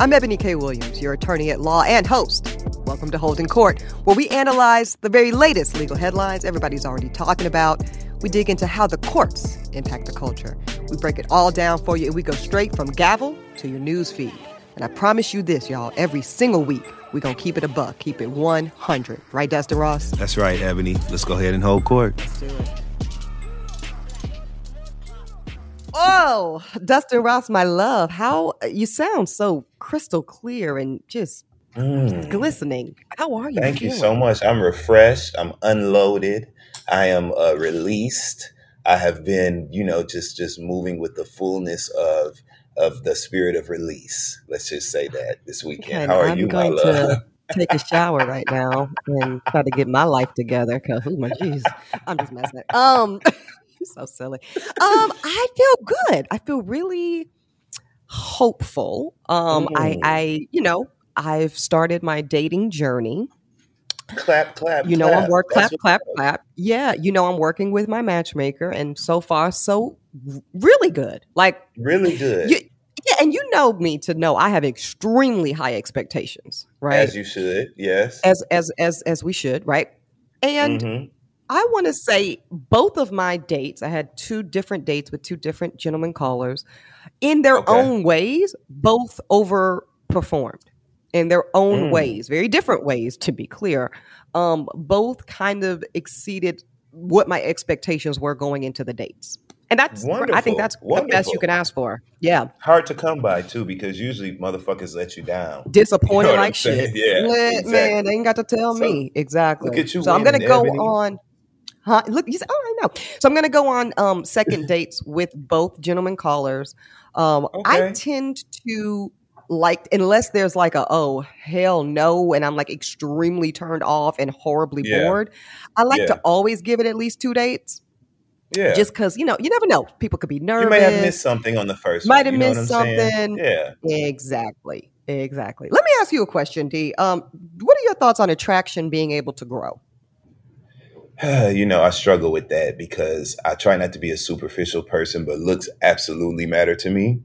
I'm Ebony K. Williams, your attorney at law and host. Welcome to Holding Court, where we analyze the very latest legal headlines everybody's already talking about. We dig into how the courts impact the culture. We break it all down for you, and we go straight from gavel to your news feed. And I promise you this, y'all, every single week, we're going to keep it a buck, keep it 100. Right, Dustin Ross? That's right, Ebony. Let's go ahead and hold court. Let's do it. Oh, Dustin Ross, my love, how you sound so crystal clear and just Mm. glistening. How are you? Thank you so much. I'm refreshed. I'm unloaded. I am uh, released. I have been, you know, just just moving with the fullness of of the spirit of release. Let's just say that this weekend. And How are I'm you, my going love? to take a shower right now and try to get my life together. Cause oh my jeez, I'm just messing. It. Um, you're so silly. Um, I feel good. I feel really hopeful. Um, I, Mm. I, you know, I've started my dating journey. Clap, clap, You know, I'm clap. work That's clap, clap, clap. Yeah, you know, I'm working with my matchmaker, and so far, so really good. Like really good. you, yeah, and you know me to know I have extremely high expectations, right? As you should. Yes. as as as as we should, right? And Mhm. I want to say both of my dates, I had two different dates with two different gentlemen callers. In their Okay. own ways, both overperformed in their own Mm. ways, very different ways to be clear. Um, both kind of exceeded what my expectations were going into the dates. And that's I think that's the best you can ask for. Yeah. Hard to come by too, because usually motherfuckers let you down. disappointed what I'm like shit. Yeah, Man, exactly. man, they ain't got to tell So, me exactly. look at you so I'm gonna go Ebony. on. Huh? Look, you said, oh, I know. So I'm gonna go on um, second dates with both gentlemen callers. Um, I tend to like unless there's like a oh hell no, and I'm like extremely turned off and horribly Yeah. bored. I like Yeah. to always give it at least two dates, Yeah. just because you know you never know. People could be nervous. you may have missed something on the first Might have missed I'm saying? something. Yeah. Exactly. Exactly. Let me ask you a question, D. Um, what are your thoughts on attraction being able to grow? you know, I struggle with that because I try not to be a superficial person, but looks absolutely matter to me.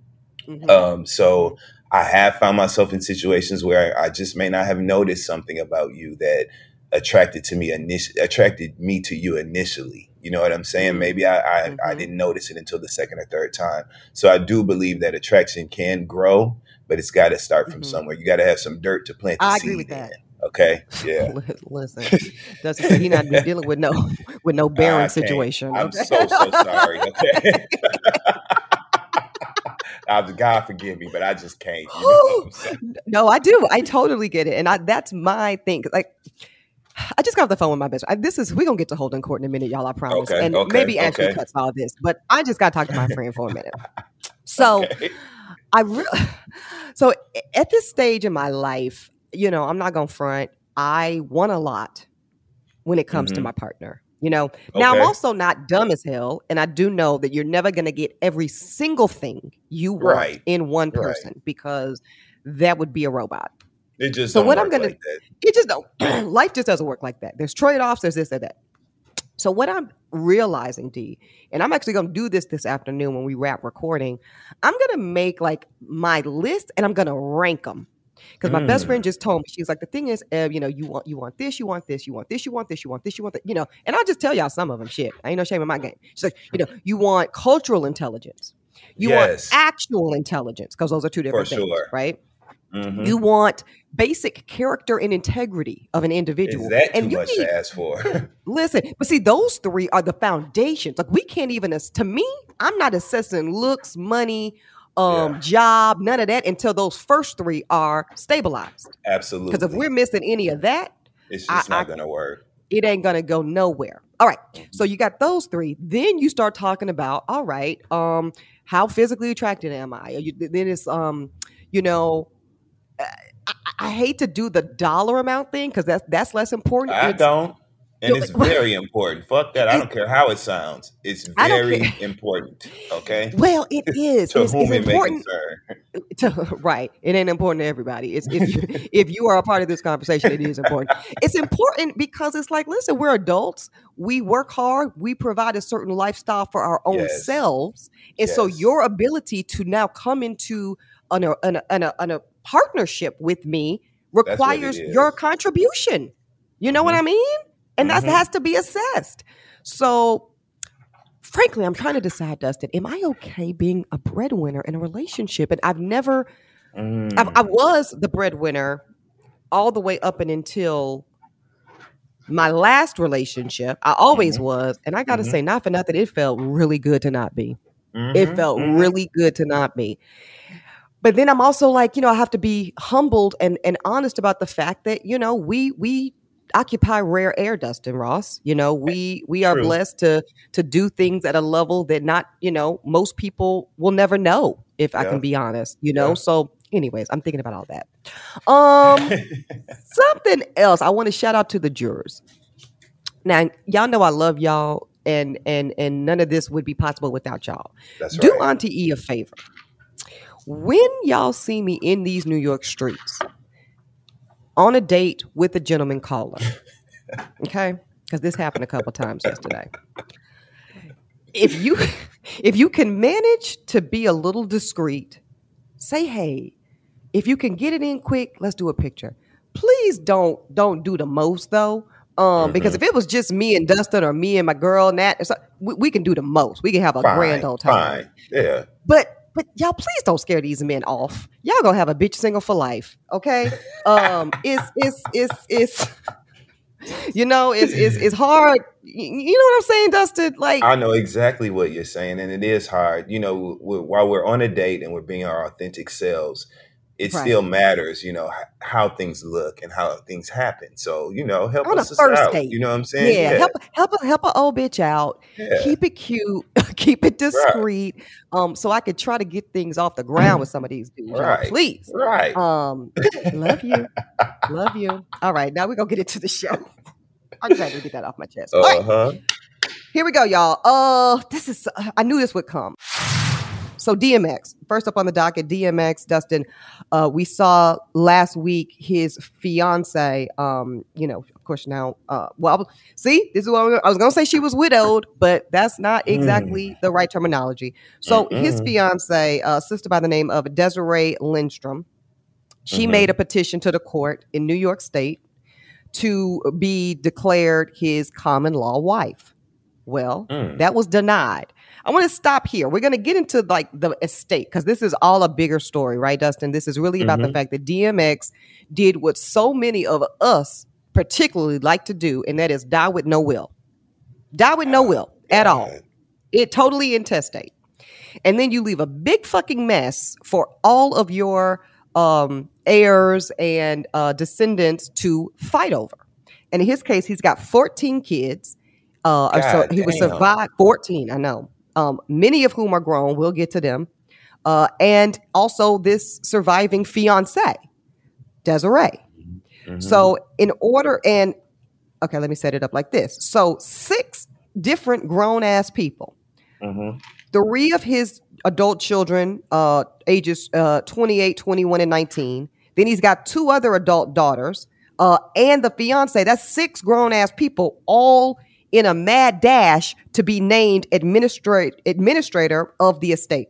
Mhm. Um, so I have found myself in situations where I just may not have noticed something about you that attracted to me initially attracted me to you initially. You know what I'm saying? Mhm. Maybe I, I, I Mhm. didn't notice it until the second or third time. So I do believe that attraction can grow, but it's got to start from Mhm. somewhere. You got to have some dirt to plant the I seed agree with that. in. Okay. Yeah. Listen, that's he not be dealing with no with no can't. situation. I'm so so sorry. Okay. God forgive me, but I just can't. You know what I'm saying? no, I do. I totally get it, and I that's my thing. Like, I just got off the phone with my best. I, this is we're gonna get to Holding Court in a minute, y'all. I promise, Okay, and okay, maybe actually okay. cuts all this, but I just got to talk to my friend for a minute. So. I really so at this stage in my life, you know, I'm not gonna front. I want a lot when it comes to Mhm. my partner. You know, now I'm also not dumb as hell, and I do know that you're never gonna get every single thing you want Right. in one Right. person because that would be a robot. It just So what I'm gonna- like. It just don't. life just doesn't work like that. There's trade offs. There's this or that. So what I'm realizing, D, and I'm actually going to do this this afternoon when we wrap recording. I'm going to make like my list and I'm going to rank them. Because my best Mm. friend just told me she's like the thing is, Eb, you know, you want you want this, you want this, you want this, you want this, you want this, you want that, you know. And I'll just tell y'all some of them. Shit, I ain't no shame in my game. She's like, you know, you want cultural intelligence, you Yes. want actual intelligence, because those are two different things, sure. right? Mhm. You want basic character and integrity of an individual. Is that too and you much need, to ask for? listen, but see, those three are the foundations. Like we can't even to me, I'm not assessing looks, money, um, Yeah. job, none of that until those first three are stabilized. Absolutely. Because if we're missing any of that, it's just I- not gonna work. it ain't gonna go nowhere. All right. So you got those three. Then you start talking about, all right, um, how physically attracted am I? You, then it's um, you know, uh, I, I hate to do the dollar amount thing because that's that's less important. I It's- don't. And it's very important. Fuck that. I don't care how it sounds. It's very important. Okay. Well, it is. to it's, whom it's it may concern. to, right. It ain't important to everybody. It's if you, if you are a part of this conversation, it is important. It's important because it's like, listen, we're adults. We work hard. We provide a certain lifestyle for our own Yes. selves, and so your ability to now come into on a, on a, on a, on a partnership with me requires your contribution. You know mm-hmm. what I mean? And mm-hmm. that has to be assessed. So, frankly, I'm trying to decide, Dustin, am I okay being a breadwinner in a relationship? And I've never, mm. I, I was the breadwinner all the way up and until my last relationship. I always mm-hmm. was. And I got to mm-hmm. say, not for nothing, it felt really good to not be. Mm-hmm. It felt mm-hmm. really good to not be. But then I'm also like, you know, I have to be humbled and, and honest about the fact that, you know, we we occupy rare air, Dustin Ross. You know, we we are True. blessed to to do things at a level that not, you know, most people will never know, if yeah. I can be honest, you know. Yeah. So anyways, I'm thinking about all that. Um something else. I want to shout out to the jurors. Now, y'all know I love y'all and and and none of this would be possible without y'all. That's Do right. Auntie E a favor. When y'all see me in these New York streets, on a date with a gentleman caller. Okay? Because this happened a couple times yesterday. If you if you can manage to be a little discreet, say hey. If you can get it in quick, let's do a picture. Please don't don't do the most though. Um, mm-hmm. because if it was just me and Dustin or me and my girl Nat, we, we can do the most. We can have a fine, grand old time. Fine. Yeah. But but y'all please don't scare these men off. Y'all gonna have a bitch single for life, okay? Um, it's it's it's it's you know it's it's it's hard. You know what I'm saying, Dustin? Like I know exactly what you're saying, and it is hard. You know, while we're on a date and we're being our authentic selves, it right. still matters, you know, how things look and how things happen. So, you know, help On us out. Date. You know what I'm saying? Yeah, yeah. help help help an old bitch out. Yeah. Keep it cute, keep it discreet. Right. Um, so I could try to get things off the ground with some of these dudes. Right. Please. Right. Um, love you. love you. All right, now we're gonna get into the show. I'm trying to get that off my chest. Uh-huh. Here we go, y'all. Uh, this is I knew this would come. So DMX, first up on the docket, DMX, Dustin. Uh, we saw last week his fiance. Um, you know, of course now. Uh, well, see, this is what I was going to say. She was widowed, but that's not exactly mm. the right terminology. So Mm-mm. his fiance, uh, sister by the name of Desiree Lindstrom, she mm-hmm. made a petition to the court in New York State to be declared his common law wife. Well, mm. that was denied. I want to stop here. We're going to get into like the estate because this is all a bigger story, right, Dustin? This is really about mm-hmm. the fact that DMX did what so many of us particularly like to do, and that is die with no will. Die with no will at all. It totally intestate. And then you leave a big fucking mess for all of your um, heirs and uh, descendants to fight over. And in his case, he's got 14 kids. Uh, so he was survived 14, I know um, many of whom are grown. We'll get to them. Uh, and also this surviving fiance, Desiree. Mm-hmm. So, in order, and okay, let me set it up like this. So, six different grown ass people, mm-hmm. three of his adult children, uh, ages uh, 28, 21, and 19. Then he's got two other adult daughters, uh, and the fiance. That's six grown ass people, all in a mad dash to be named administrator administrator of the estate.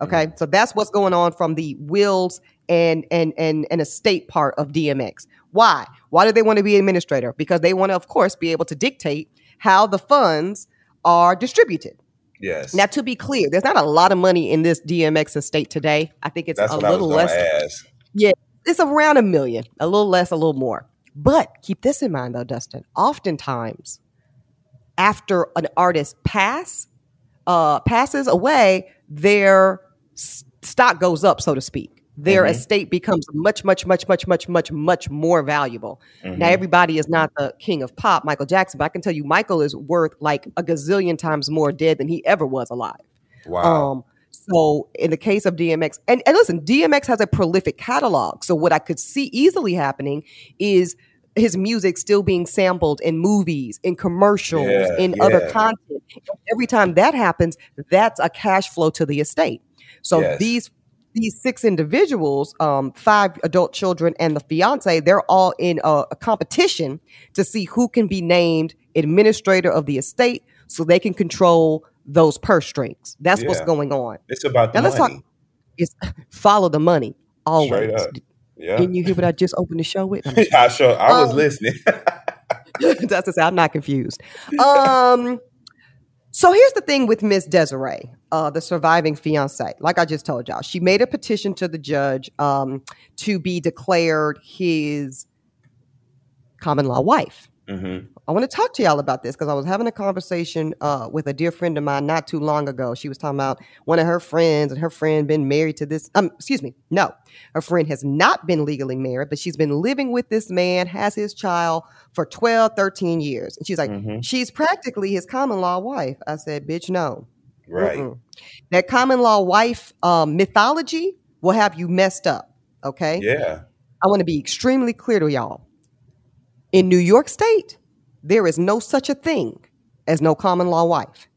Okay, mm-hmm. so that's what's going on from the wills and and and and estate part of DMX. Why? Why do they want to be administrator? Because they want to, of course, be able to dictate how the funds are distributed. Yes. Now, to be clear, there's not a lot of money in this DMX estate today. I think it's That's a little less. Ask. Yeah, it's around a million, a little less, a little more. But keep this in mind, though, Dustin. Oftentimes, after an artist pass uh, passes away, their s- stock goes up, so to speak. Their mm-hmm. estate becomes much, much, much, much, much, much, much more valuable. Mm-hmm. Now, everybody is not the king of pop, Michael Jackson, but I can tell you, Michael is worth like a gazillion times more dead than he ever was alive. Wow. Um, so in the case of DMX, and, and listen, DMX has a prolific catalog. So what I could see easily happening is his music still being sampled in movies, in commercials, yeah, in yeah. other content. Every time that happens, that's a cash flow to the estate. So yes. these these six individuals, um, five adult children and the fiance, they're all in a, a, competition to see who can be named administrator of the estate, so they can control those purse strings. That's yeah. what's going on. It's about the now. Let's talk, It's follow the money always. Yeah. Didn't you hear what I just opened the show with? I sure I was Um, listening. That's to say, I'm not confused. Um, so here's the thing with Miss Desiree, uh, the surviving fiance. Like I just told y'all, she made a petition to the judge um, to be declared his common law wife. Hmm I want to talk to y'all about this because I was having a conversation uh, with a dear friend of mine not too long ago. She was talking about one of her friends and her friend been married to this. Um, excuse me, no, her friend has not been legally married, but she's been living with this man, has his child for 12, 13 years. And she's like, Mhm. she's practically his common law wife. I said, bitch, no. Right. Mm-mm. That common law wife um, mythology will have you messed up. Okay. Yeah. I want to be extremely clear to y'all. In New York State, there is no such a thing as no common law wife.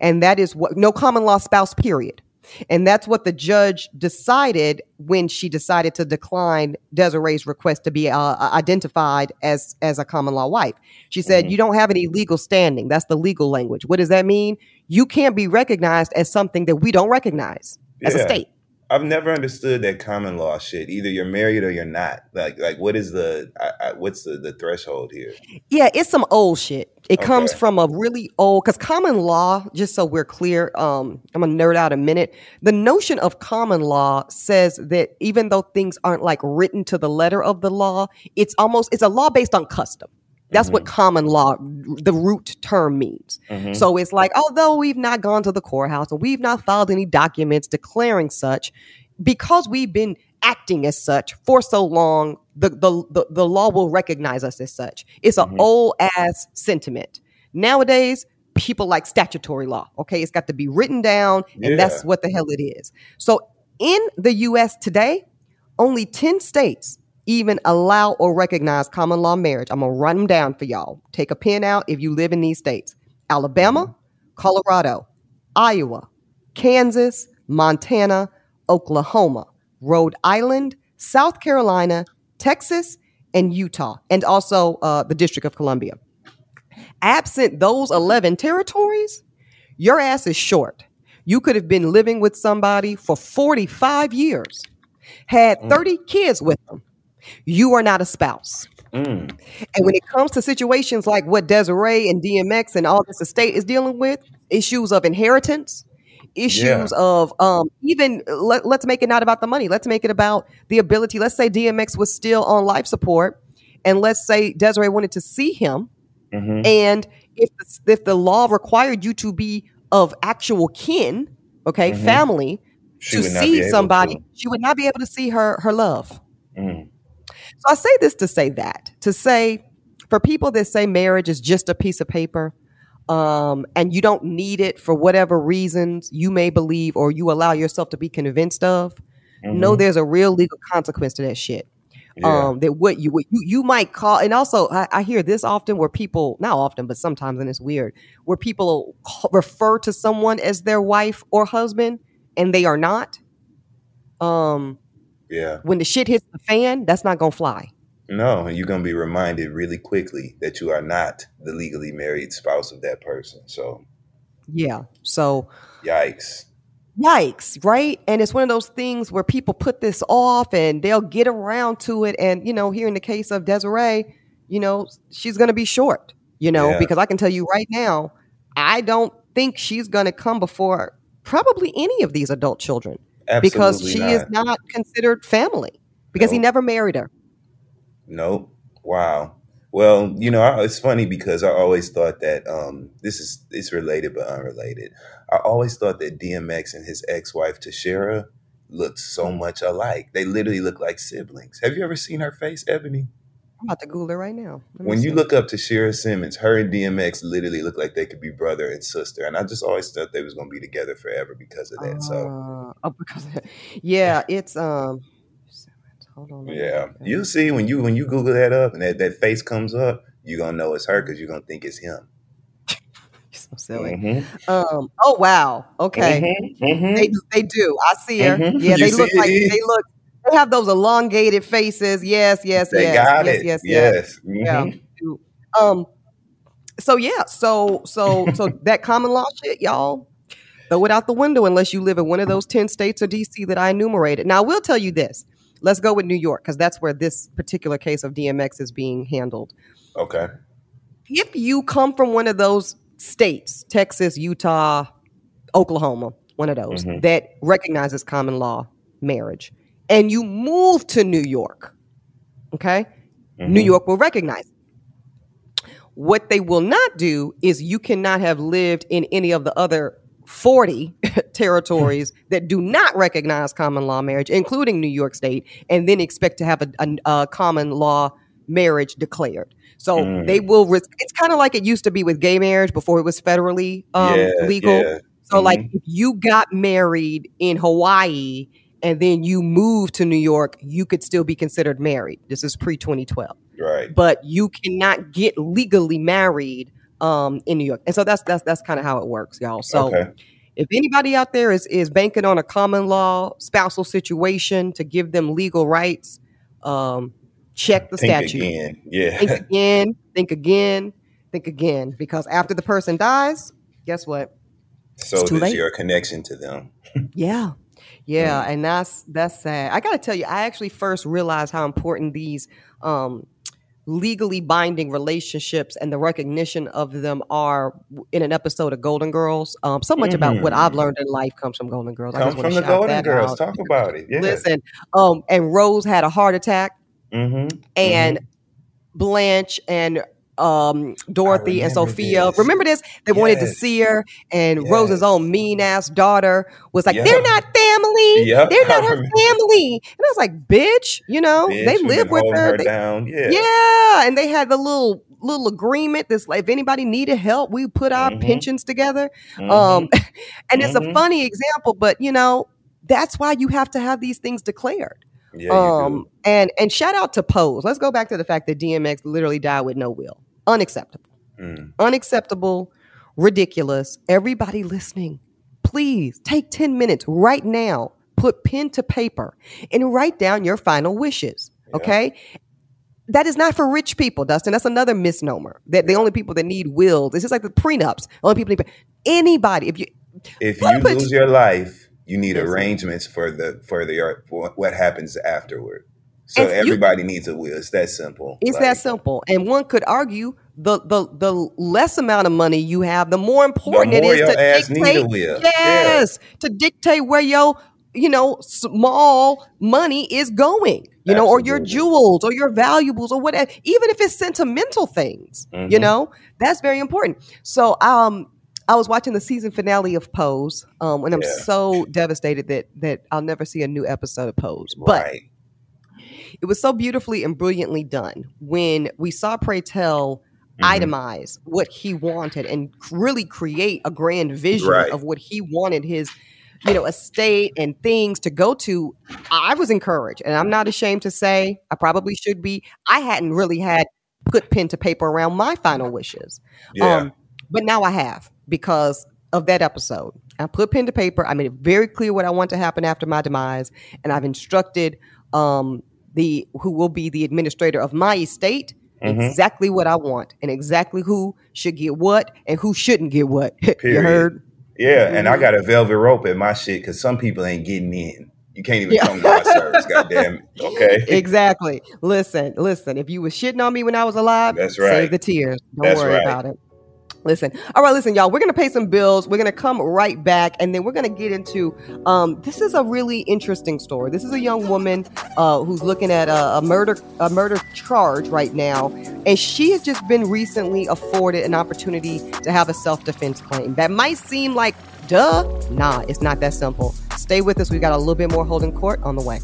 And that is what no common law spouse, period. And that's what the judge decided when she decided to decline Desiree's request to be uh, identified as as a common law wife. She said, Mhm. "You don't have any legal standing. That's the legal language. What does that mean? You can't be recognized as something that we don't recognize as a state." I've never understood that common law shit. Either you're married or you're not. Like, like what is the I, I, what's the, the threshold here? Yeah, it's some old shit. It comes from a really old because common law, just so we're clear, um, I'm gonna nerd out a minute. The notion of common law says that even though things aren't like written to the letter of the law, it's almost it's a law based on custom. That's what common law, the root term means. Mhm. So it's like, although we've not gone to the courthouse and we've not filed any documents declaring such, because we've been acting as such for so long, the the the, the law will recognize us as such. It's an Mhm. old ass sentiment. Nowadays, people like statutory law. Okay, it's got to be written down, and that's what the hell it is. So in the U.S. today, only ten states even allow or recognize common law marriage. I'm gonna run them down for y'all. Take a pen out if you live in these states: Alabama, Colorado, Iowa, Kansas, Montana, Oklahoma, Rhode Island, South Carolina, Texas, and Utah, and also uh, the District of Columbia. Absent those 11 territories, your ass is short. You could have been living with somebody for 45 years, had 30 kids with them. You are not a spouse. Mm. And when it comes to situations like what Desiree and DMX and all this estate is dealing with, issues of inheritance, issues Yeah. of um, even let, let's make it not about the money. Let's make it about the ability. Let's say DMX was still on life support, and let's say Desiree wanted to see him, Mhm. and if the, if the law required you to be of actual kin, okay, Mhm. family, She to would not be see somebody, to. she would not be able to see her her love. Mm. So I say this to say that to say for people that say marriage is just a piece of paper, um, and you don't need it for whatever reasons you may believe or you allow yourself to be convinced of. Know Mhm. there's a real legal consequence to that shit. Yeah. Um, that what you what you you might call, and also I, I hear this often where people not often, but sometimes, and it's weird, where people refer to someone as their wife or husband, and they are not. Um, yeah. when the shit hits the fan, that's not gonna fly. No, you're gonna be reminded really quickly that you are not the legally married spouse of that person. So, Yeah. So yikes. yikes, right? And it's one of those things where people put this off and they'll get around to it. And, you know, here in the case of Desiree, you know, she's going to be short, you know, Yeah. because I can tell you right now, I don't think she's going to come before probably any of these adult children because she not. is not considered family because he never married her. Nope. Wow. Well, you know, I, it's funny because I always thought that um, this is it's related but unrelated. I always thought that DMX and his ex-wife Tashera looked so much alike. They literally look like siblings. Have you ever seen her face, Ebony? I'm about to Google it right now. When you look up Tashera Simmons, her and DMX literally look like they could be brother and sister. And I just always thought they was gonna be together forever because of that. So Uh, oh, because yeah, it's um. Hold on. yeah, you'll see when you when you Google that up and that, that face comes up, you're gonna know it's her because you're gonna think it's him. You're so silly. Mhm. Um. Oh wow. Okay. Mhm, mhm. They they do. I see her. Mhm. Yeah. You They look like it? they look. They have those elongated faces. Yes. Yes. They yes. got yes, it. Yes. Yes. Yes. Yeah. Mhm. do. Um. So yeah. So so so that common law shit, y'all. throw it out the window unless you live in one of those 10 states or DC that I enumerated. Now, I will tell you this. Let's go with New York because that's where this particular case of DMX is being handled. Okay. If you come from one of those states, Texas, Utah, Oklahoma, one of those Mhm. that recognizes common law marriage, and you move to New York, okay? New Mhm. York will recognize it. What they will not do is you cannot have lived in any of the other 40 territories that do not recognize common law marriage, including New York State, and then expect to have a, a- a common law marriage declared. So Mm. they will, ris- it's kind of like it used to be with gay marriage before it was federally um, Yeah, legal. yeah. So, like, Mhm. if you got married in Hawaii and then you move to New York, you could still be considered married. This is pre 2012, Right. but you cannot get legally married um, in New York. And so that's that's that's kind of how it works, y'all. So, okay. if anybody out there is is banking on a common law spousal situation to give them legal rights, um, check the Think statute. again. Yeah. Think again. Think again. Think again. Because after the person dies, guess what? so it's too does late. your connection to them. Yeah. Yeah, and that's that's sad. I got to tell you, I actually first realized how important these um, legally binding relationships and the recognition of them are in an episode of Golden Girls. Um, so much about what I've Mm. learned in life comes from Golden Girls. I Come just from the Golden Girls. out. Talk about it. Yeah. Listen, um, and Rose had a heart attack, Mm-hmm. and Blanche and um, Dorothy and Sophia. this. Remember this? They wanted to see her, and Yes. Rose's own mean ass daughter was like, Yeah. "They're not family. Yep, They're not her family." And I was like, "Bitch, you know, Bitch, they live with her. her They- down. Yeah. yeah, and they had the little little agreement. This like, if anybody needed help, we put our Mhm. pensions together. Mhm. Um, and it's a Mhm. funny example, but you know, that's why you have to have these things declared. yeah, Um, and and shout out to Pose. Let's go back to the fact that DMX literally died with no will. Unacceptable. Mm. Unacceptable. Ridiculous. Everybody listening, please take 10 minutes right now. Put pen to paper and write down your final wishes. Yeah. Okay? That is not for rich people, Dustin. That's another misnomer. That the only people that need wills. It's just like the prenups. Only people need anybody. If you If you lose your life, you need arrangements for the for the for what happens afterward. So If you- everybody needs a will. It's that simple. It's Like, that simple. And one could argue the the the less amount of money you have, the more important more it is to dictate. will. Yes, to dictate where your you know small money is going. You know, or your jewels or your valuables or whatever. Even if it's sentimental things, you Mhm. know, that's very important. So, um. I was watching the season finale of Pose, um, and I'm Yeah. so devastated that that I'll never see a new episode of Pose. But Right. It was so beautifully and brilliantly done when we saw Pray Tell Mhm. itemize what he wanted and really create a grand vision Right. of what he wanted his you know estate and things to go to i was encouraged and i'm not ashamed to say i probably should be i hadn't really had put pen to paper around my final wishes Yeah. um, but now I have because of that episode. I put pen to paper. I made it very clear what I want to happen after my demise, and I've instructed um, the who will be the administrator of my estate Mhm. exactly what I want and exactly who should get what and who shouldn't get what. you heard? Yeah, and I Mhm. got a velvet rope in my shit because some people ain't getting in. You can't even Yeah. come to my service, goddamn it. Okay. Exactly. Listen, listen. If you was shitting on me when I was alive, That's right. save the tears. Don't That's worry right. about it. Listen. All right, listen, y'all. We're gonna pay some bills. We're gonna come right back, and then we're gonna get into. Um, this is a really interesting story. This is a young woman uh, who's looking at a, a murder a murder charge right now, and she has just been recently afforded an opportunity to have a self defense claim. That might seem like duh. Nah, it's not that simple. Stay with us. We got a little bit more holding court on the way.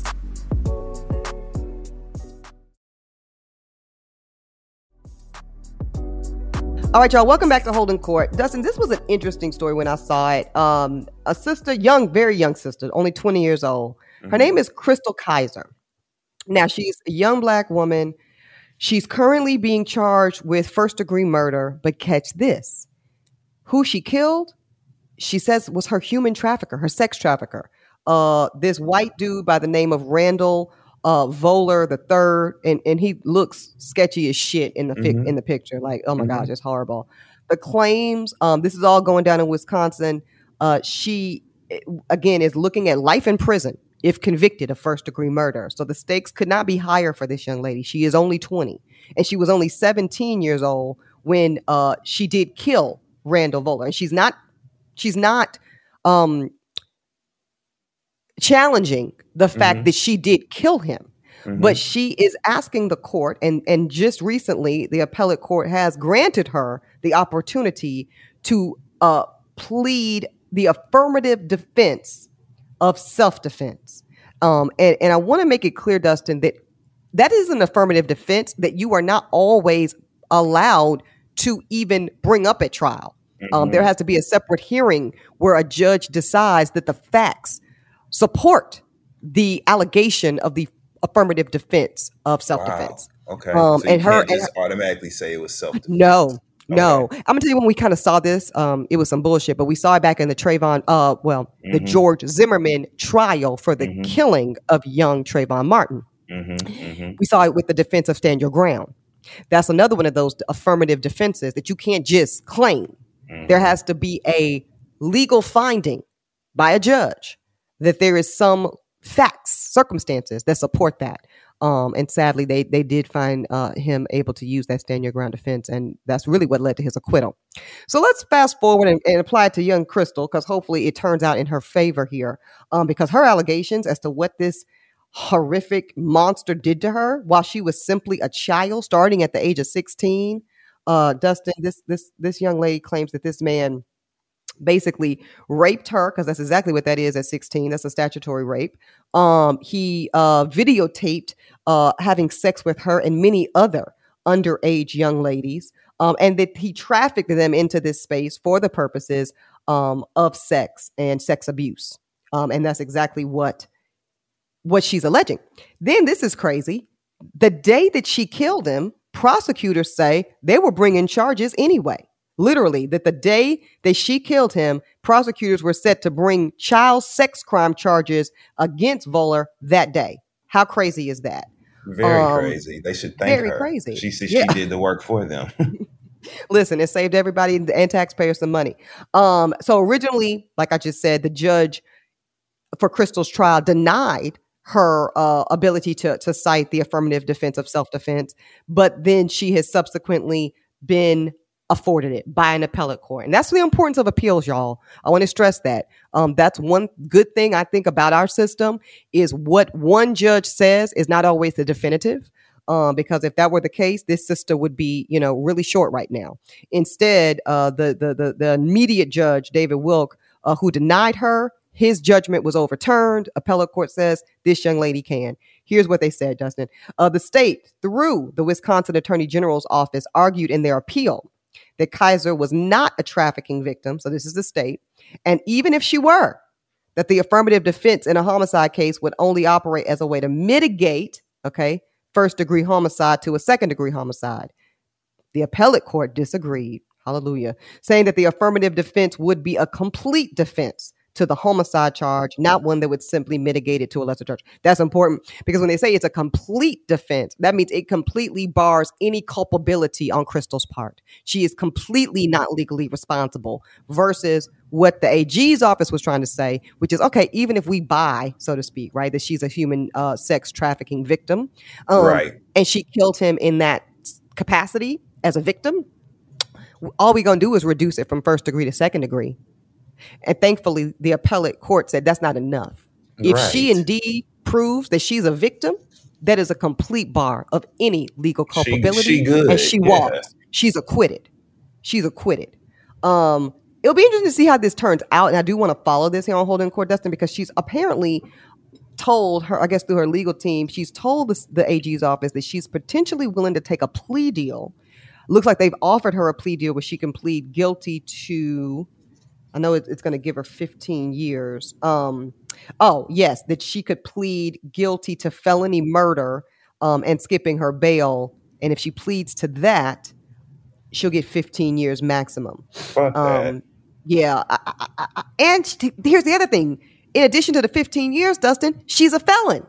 All right, y'all. Welcome back to Holding Court. Dustin, this was an interesting story when I saw it. Um, a sister, young, very young sister, only 20 years old. Her Mhm. name is Chrystul Kizer. Now, she's a young black woman. She's currently being charged with first degree murder, but catch this. Who she killed, she says was her human trafficker, her sex trafficker. Uh, this white dude by the name of Randall uh, Volar the third, and, and he looks sketchy as shit in the fic- Mhm. in the picture. Like, oh my Mhm. gosh, it's horrible. The claims, um, this is all going down in Wisconsin. uh, she eh, again is looking at life in prison if convicted of first degree murder. So the stakes could not be higher for this young lady. She is only 20, and she was only 17 years old when uh, she did kill Randall Volar. And she's not she's not um, challenging the fact Mhm. that she did kill him. Mhm. But she is asking the court, and, and just recently, the appellate court has granted her the opportunity to uh, plead the affirmative defense of self defense. Um, and, and I want to make it clear, Dustin, that that is an affirmative defense that you are not always allowed to even bring up at trial. Um, Mhm. there has to be a separate hearing where a judge decides that the facts support the allegation of the affirmative defense of self defense. Wow. Okay. Um, so and her- and just automatically say it was self defense. No, no. I'm gonna tell you when we kind of saw this. Um, it was some bullshit, but we saw it back in the Trayvon, uh, well, the Mhm. George Zimmerman trial for the Mhm. killing of young Trayvon Martin. hmm hmm We saw it with the defense of stand your ground. That's another one of those affirmative defenses that you can't just claim. There has to be a legal finding by a judge that there is some facts, circumstances that support that. Um, and sadly, they they did find uh, him able to use that stand your ground defense, and that's really what led to his acquittal. So let's fast forward and, and apply it to young Chrystul, because hopefully it turns out in her favor here. Um, because her allegations as to what this horrific monster did to her while she was simply a child, starting at the age of sixteen. Uh, Dustin, this this this young lady claims that this man basically raped her because that's exactly what that is at 16 that's a statutory rape. Um he uh videotaped uh having sex with her and many other underage young ladies um and that he trafficked them into this space for the purposes um of sex and sex abuse. Um and that's exactly what what she's alleging. Then this is crazy. The day that she killed him prosecutors say they were bringing charges anyway literally that the day that she killed him prosecutors were set to bring child sex crime charges against Volar that day how crazy is that Very Um, crazy. They should thank very her. crazy. She said Yeah. she did the work for them. listen it saved everybody and taxpayers some money um so originally like i just said the judge for crystal's trial denied her uh, ability to to cite the affirmative defense of self-defense but then she has subsequently been afforded it by an appellate court and that's the importance of appeals y'all i want to stress that um, that's one good thing i think about our system is what one judge says is not always the definitive um, because if that were the case, this sister would be, you know, really short right now. Instead, uh, the, the the the immediate judge, David Wilk, uh, who denied her, his judgment was overturned. Appellate court says this young lady can. Here's what they said, Justin. Uh, the state, through the Wisconsin Attorney General's office, argued in their appeal that Kizer was not a trafficking victim. So this is the state, and even if she were, that the affirmative defense in a homicide case would only operate as a way to mitigate, okay, first degree homicide to a second degree homicide. The appellate court disagreed, hallelujah, saying that the affirmative defense would be a complete defense to the homicide charge, not one that would simply mitigate it to a lesser charge. That's important because when they say it's a complete defense, that means it completely bars any culpability on Chrystul's part. She is completely not legally responsible versus what the AG's office was trying to say, which is okay, even if we buy, so to speak, right, that she's a human uh, sex trafficking victim, um, right. and she killed him in that capacity as a victim, all we're going to do is reduce it from first degree to second degree. And thankfully, the appellate court said that's not enough. If she indeed proves that she's a victim, that is a complete bar of any legal She- culpability. she good, and she yeah. walks. She's acquitted. She's acquitted. Um, it'll be interesting to see how this turns out. And I do want to follow this here on Holding Court, Dustin, because she's apparently told her, I guess through her legal team, she's told the, the AG's office that she's potentially willing to take a plea deal. Looks like they've offered her a plea deal where she can plead guilty to. I know it- it's going to give her 15 years. Um, oh, yes, that she could plead guilty to felony murder um, and skipping her bail. And if she pleads to that, she'll get 15 years maximum. Um, yeah. I, I, I, and she, here's the other thing. In addition to the 15 years, Dustin, she's a felon.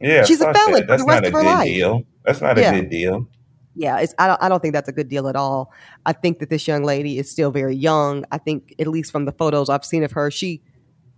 Yeah, she's a felon that. for That's the rest not a of her life. deal. That's not a Yeah. good deal. Yeah, it's I don't I don't think that's a good deal at all. I think that this young lady is still very young. I think at least from the photos I've seen of her, she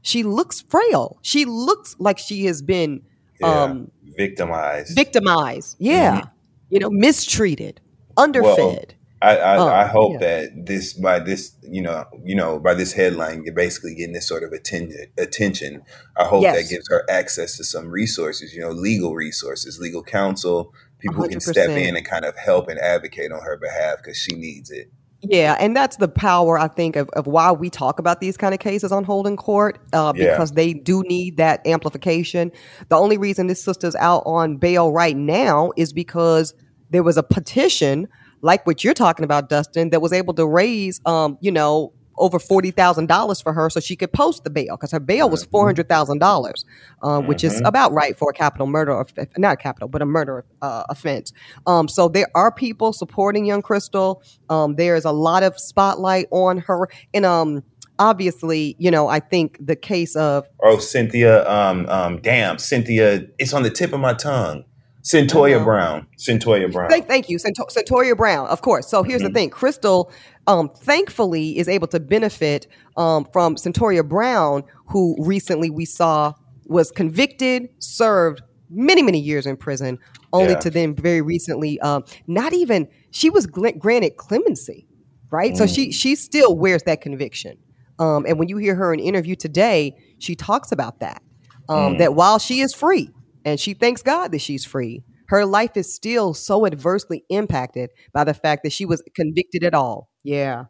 she looks frail. She looks like she has been Yeah. um Victimized. victimized. Yeah. You know, mistreated, underfed. I, I, Oh, I hope yeah. that this by this you know you know by this headline you're basically getting this sort of attention attention. I hope that gives her access to some resources, you know, legal resources, legal counsel, people who can step in and kind of help and advocate on her behalf because she needs it. Yeah, and that's the power I think of, of why we talk about these kind of cases on holding court uh, Yeah. because they do need that amplification. The only reason this sister's out on bail right now is because there was a petition like what you're talking about, Dustin, that was able to raise, um, you know, over forty thousand dollars for her so she could post the bail because her bail was four hundred thousand dollars, um, which is Mhm. about right for a capital murder, not a capital, but a murder uh, offense. Um, so there are people supporting young Chrystul. Um, there is a lot of spotlight on her, and um, obviously, you know, I think the case of Oh, Cynthia, um, um, damn, Cynthia, it's on the tip of my tongue. Cyntoia Uh-huh. Brown. Cyntoia Brown. Thank, thank you, Cento- Centoria Brown, of course. So here's Mhm. the thing: Chrystul, um, thankfully, is able to benefit um, from Centoria Brown, who recently we saw was convicted, served many, many years in prison, only Yeah. to then very recently, um, not even she was granted clemency, right? So Mm. she she still wears that conviction. Um, and when you hear her in an interview today, she talks about that. Um, Mm. That while she is free and she thanks God that she's free, her life is still so adversely impacted by the fact that she was convicted at all. Yeah.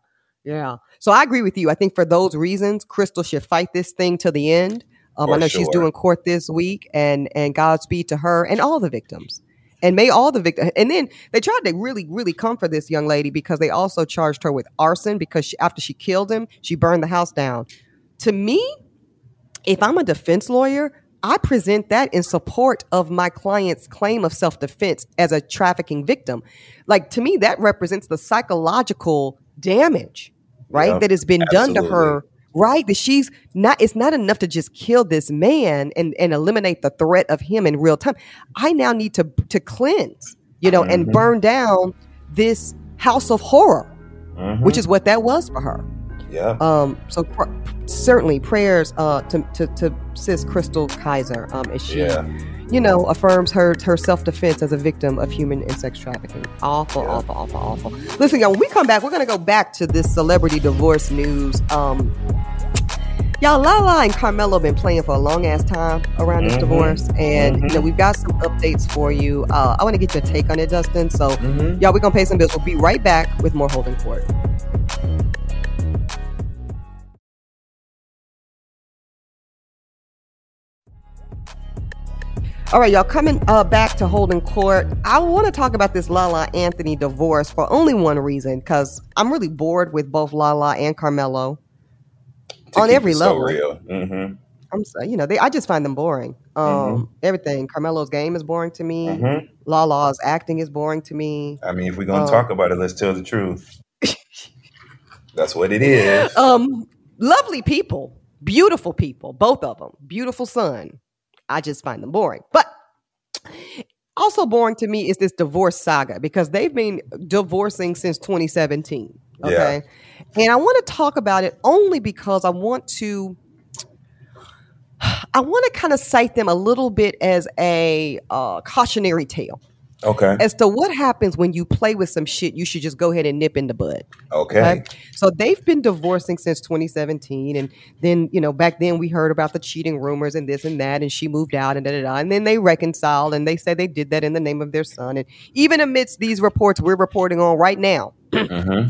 Yeah. So I agree with you. I think for those reasons, Chrystul should fight this thing to the end. Um, I know she's doing court this week, and and Godspeed to her and all the victims. And may all the victims. And then they tried to really, really comfort this young lady because they also charged her with arson because she, after she killed him, she burned the house down. To me, if I'm a defense lawyer, I present that in support of my client's claim of self defense as a trafficking victim. Like to me, that represents the psychological damage, right? Yeah, that has been done to her, right? That she's not, it's not enough to just kill this man and, and eliminate the threat of him in real time. I now need to, to cleanse, you know, and Mhm. burn down this house of horror, Mhm. which is what that was for her. yeah. Um, so pr- certainly prayers uh, to, to to sis Chrystul Kizer um, as she, Yeah. You know, affirms her her self defense as a victim of human and sex trafficking. Awful, Yeah. awful, awful, awful. Listen, y'all, when we come back, we're gonna go back to this celebrity divorce news. Um, y'all, Lala and Carmelo been playing for a long ass time around this Mhm. divorce, and you know Mhm. we've got some updates for you. Uh, I want to get your take on it, Dustin. So. Mhm. Y'all, we're gonna pay some bills. We'll be right back with more holding court. All right, y'all, coming uh, back to holding court. I want to talk about this Lala Anthony divorce for only one reason, because I'm really bored with both Lala and Carmelo. To on every level. So real. hmm I'm so, you know, they I just find them boring. Um, everything. Carmelo's game is boring to me. hmm Lala's acting is boring to me. I mean, if we're gonna Um, talk about it, let's tell the truth. That's what it is. Um, lovely people, beautiful people, both of them, beautiful son. I just find them boring. But also boring to me is this divorce saga because they've been divorcing since 2017. Okay. And I want to talk about it only because I want to I want to kind of cite them a little bit as a uh, cautionary tale Okay. as to what happens when you play with some shit you should just go ahead and nip in the bud. Okay. Okay. So they've been divorcing since 2017. And then, you know, back then we heard about the cheating rumors and this and that. And she moved out and da da da. And then they reconciled and they said they did that in the name of their son. And even amidst these reports we're reporting on right now, hmm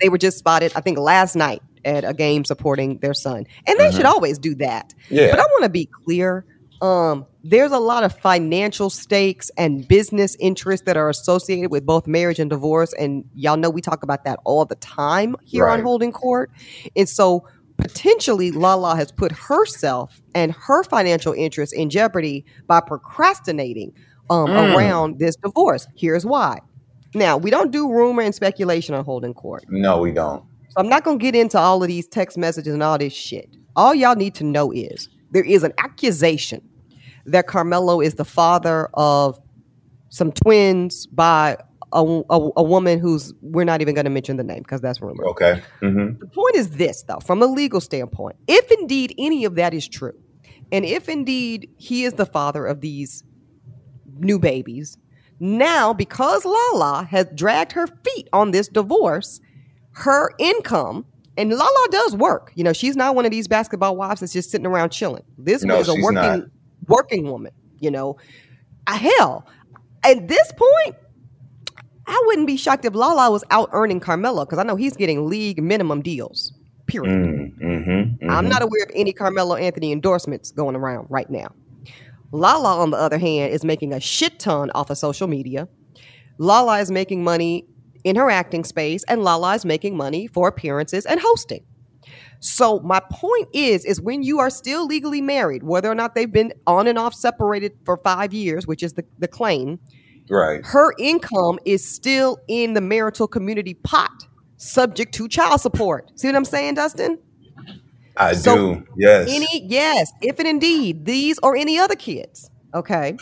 they were just spotted, I think, last night at a game supporting their son. And they should always do that. Yeah. But I want to be clear. Um, there's a lot of financial stakes and business interests that are associated with both marriage and divorce. And y'all know we talk about that all the time here on Holding Court. And so potentially Lala has put herself and her financial interests in jeopardy by procrastinating um, Mm. around this divorce. Here's why. Now, we don't do rumor and speculation on Holding Court. no, we don't. So I'm not going to get into all of these text messages and all this shit. All y'all need to know is there is an accusation that Carmelo is the father of some twins by a, a, a woman who's we're not even going to mention the name because that's rumor. Okay. Mm-hmm. The point is this, though, from a legal standpoint, if indeed any of that is true, and if indeed he is the father of these new babies, now because Lala has dragged her feet on this divorce, her income and Lala does work. You know, she's not one of these basketball wives that's just sitting around chilling. This No, is a working not. Working woman. You know, Uh, hell, at this point, I wouldn't be shocked if Lala was out earning Carmelo because I know he's getting league minimum deals. Period. Mm, mm-hmm, I'm mhm. not aware of any Carmelo Anthony endorsements going around right now. Lala, on the other hand, is making a shit ton off of social media. Lala is making money in her acting space, and Lala is making money for appearances and hosting. So my point is, is when you are still legally married, whether or not they've been on and off separated for five years, which is the, the claim, Right. her income is still in the marital community pot, subject to child support. See what I'm saying, Dustin? I So, do. Yes. Any yes, if and indeed these or any other kids, okay,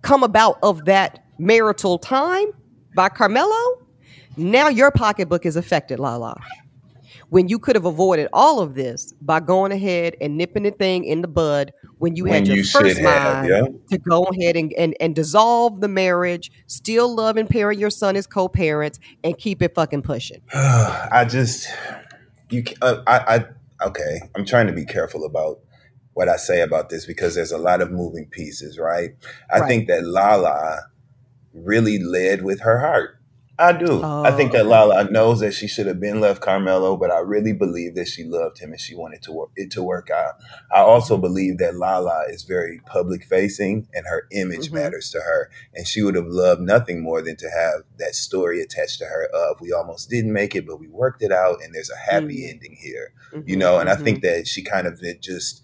come about of that marital time by Carmelo, now your pocketbook is affected, Lala. When you could have avoided all of this by going ahead and nipping the thing in the bud when you When had your you first have, mind yeah. to go ahead and, and, and dissolve the marriage, still love and parent your son as co-parents, and keep it fucking pushing. I just you. Uh, I. I. Okay. I'm trying to be careful about what I say about this because there's a lot of moving pieces. Right. I Right. think that Lala really led with her heart. I do. I think Oh, that. Lala knows that she should have been left Carmelo, but I really believe that she loved him and she wanted to work, it to work out. I also believe that Lala is very public facing and her image Mhm. matters to her. And she would have loved nothing more than to have that story attached to her of we almost didn't make it, but we worked it out and there's a happy Mm. ending here. Mhm, You know, and I mhm. think that she kind of just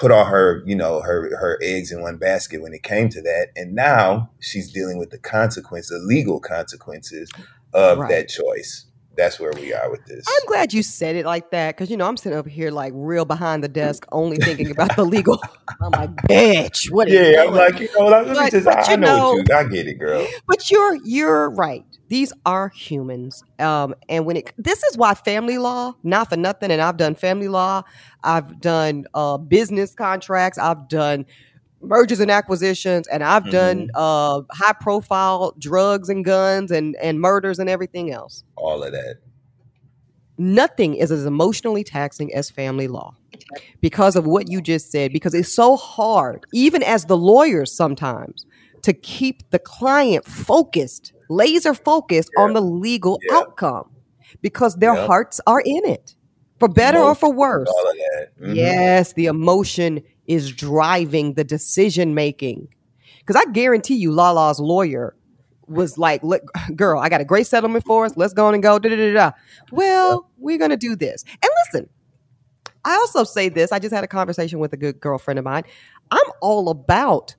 put all her, you know, her her eggs in one basket when it came to that. And now she's dealing with the consequence, the legal consequences of Right. that choice. That's where we are with this. I'm glad you said it like that because you know I'm sitting over here like real behind the desk, only thinking about the legal. I'm like, bitch, what? Yeah, I'm like, you know, let me But- just, I, you know, know- what you, I get it, girl. But you're you're right. These are humans, um, and when it this is why family law, not for nothing. And I've done family law, I've done uh, business contracts, I've done mergers and acquisitions, and I've done uh, high profile drugs and guns and and murders and everything else. All of that. Nothing is as emotionally taxing as family law because of what you just said. Because it's so hard, even as the lawyers sometimes, to keep the client focused, laser focused on the legal Yeah. outcome because their Yep. hearts are in it, for better or for worse. All of that. Mhm. Yes, the emotion is driving the decision making. Because I guarantee you, Lala's lawyer was like, "Look, "Girl, I got a great settlement for us. Let's go on and go." Da, da, da. Well, we're gonna do this. And listen, I also say this. I just had a conversation with a good girlfriend of mine. I'm all about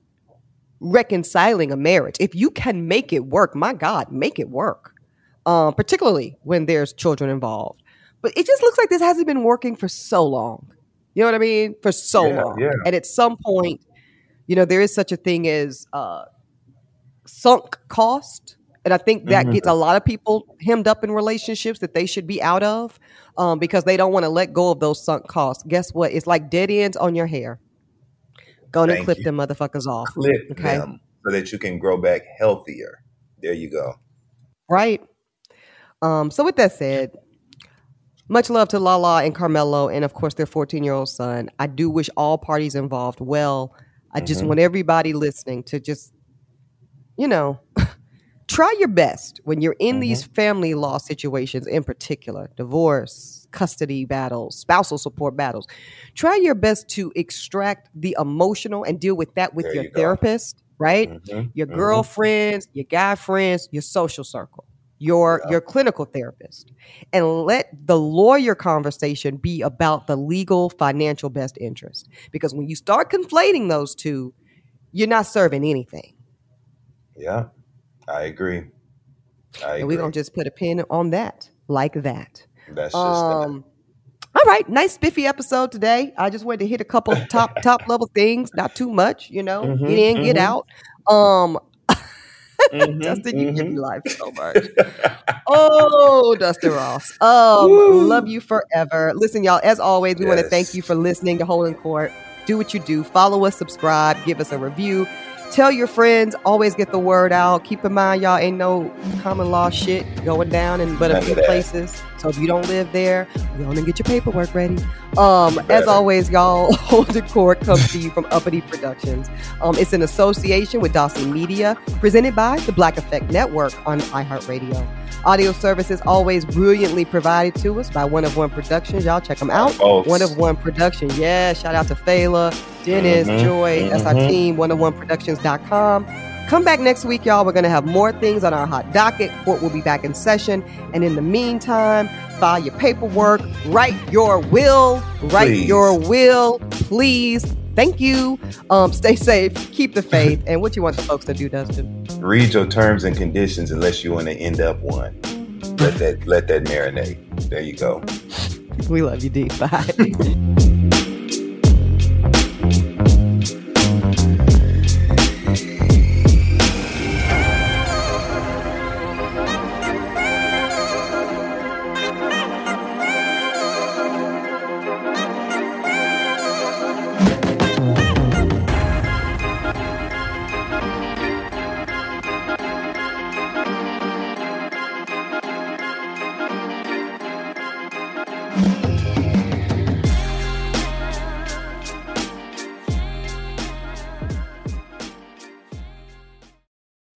reconciling a marriage. If you can make it work, my God, make it work. Um, particularly when there's children involved. But it just looks like this hasn't been working for so long. You know what I mean? For so Yeah, long. yeah. And at some point, you know, there is such a thing as uh, sunk cost. And I think that Mm-hmm. gets a lot of people hemmed up in relationships that they should be out of um, because they don't want to let go of those sunk costs. Guess what? It's like dead ends on your hair. Go and clip you. them motherfuckers off. Clip Okay. them so that you can grow back healthier. There you go. Right? Um, so with that said, much love to Lala and Carmelo, and of course their 14 year old son. I do wish all parties involved well. I just Mhm. want everybody listening to just, you know, try your best when you're in these family law situations, in particular, divorce, custody battles, spousal support battles. Try your best to extract the emotional and deal with that with There your you go. therapist, right? Mhm, your mhm. girlfriends, your guy friends, your social circle, your Yeah. your clinical therapist, and let the lawyer conversation be about the legal financial best interest. Because when you start conflating those two, you're not serving anything. Yeah, I agree. I And we're agree. gonna just put a pin on that, like that. That's just. Um, all right, nice spiffy episode today. I just wanted to hit a couple top top level things, not too much, you know. Mhm, get in, get mhm. out. Um Mm-hmm, Dustin, you mm-hmm. give me life so much. oh, Dustin Ross. Um, love you forever. Listen, y'all, as always, we yes. want to thank you for listening to Holding Court. Do what you do. Follow us, subscribe, give us a review tell your friends, always get the word out. Keep in mind, y'all ain't no common law shit going down in but a few places. So if you don't live there, go on and get your paperwork ready. Um, as always, y'all, Holding Court comes to you from Uppity Productions. Um, it's an association with Dawson Media, presented by the Black Effect Network on iHeartRadio. Audio services always brilliantly provided to us by One of One Productions. Y'all check them out. One of One Production. Yeah, shout out to Fela, Dennis, mm-hmm, Joy. Mm-hmm. That's our team, one of one productions.com. Come back next week, y'all. We're going to have more things on our hot docket. Court will be back in session. And in the meantime, file your paperwork, write your will, write please. your will, please. Thank you. Um, stay safe, keep the faith. and what you want the folks to do, Dustin? Read your terms and conditions unless you want to end up one. Let that let that marinate. There you go. We love you, D. Bye.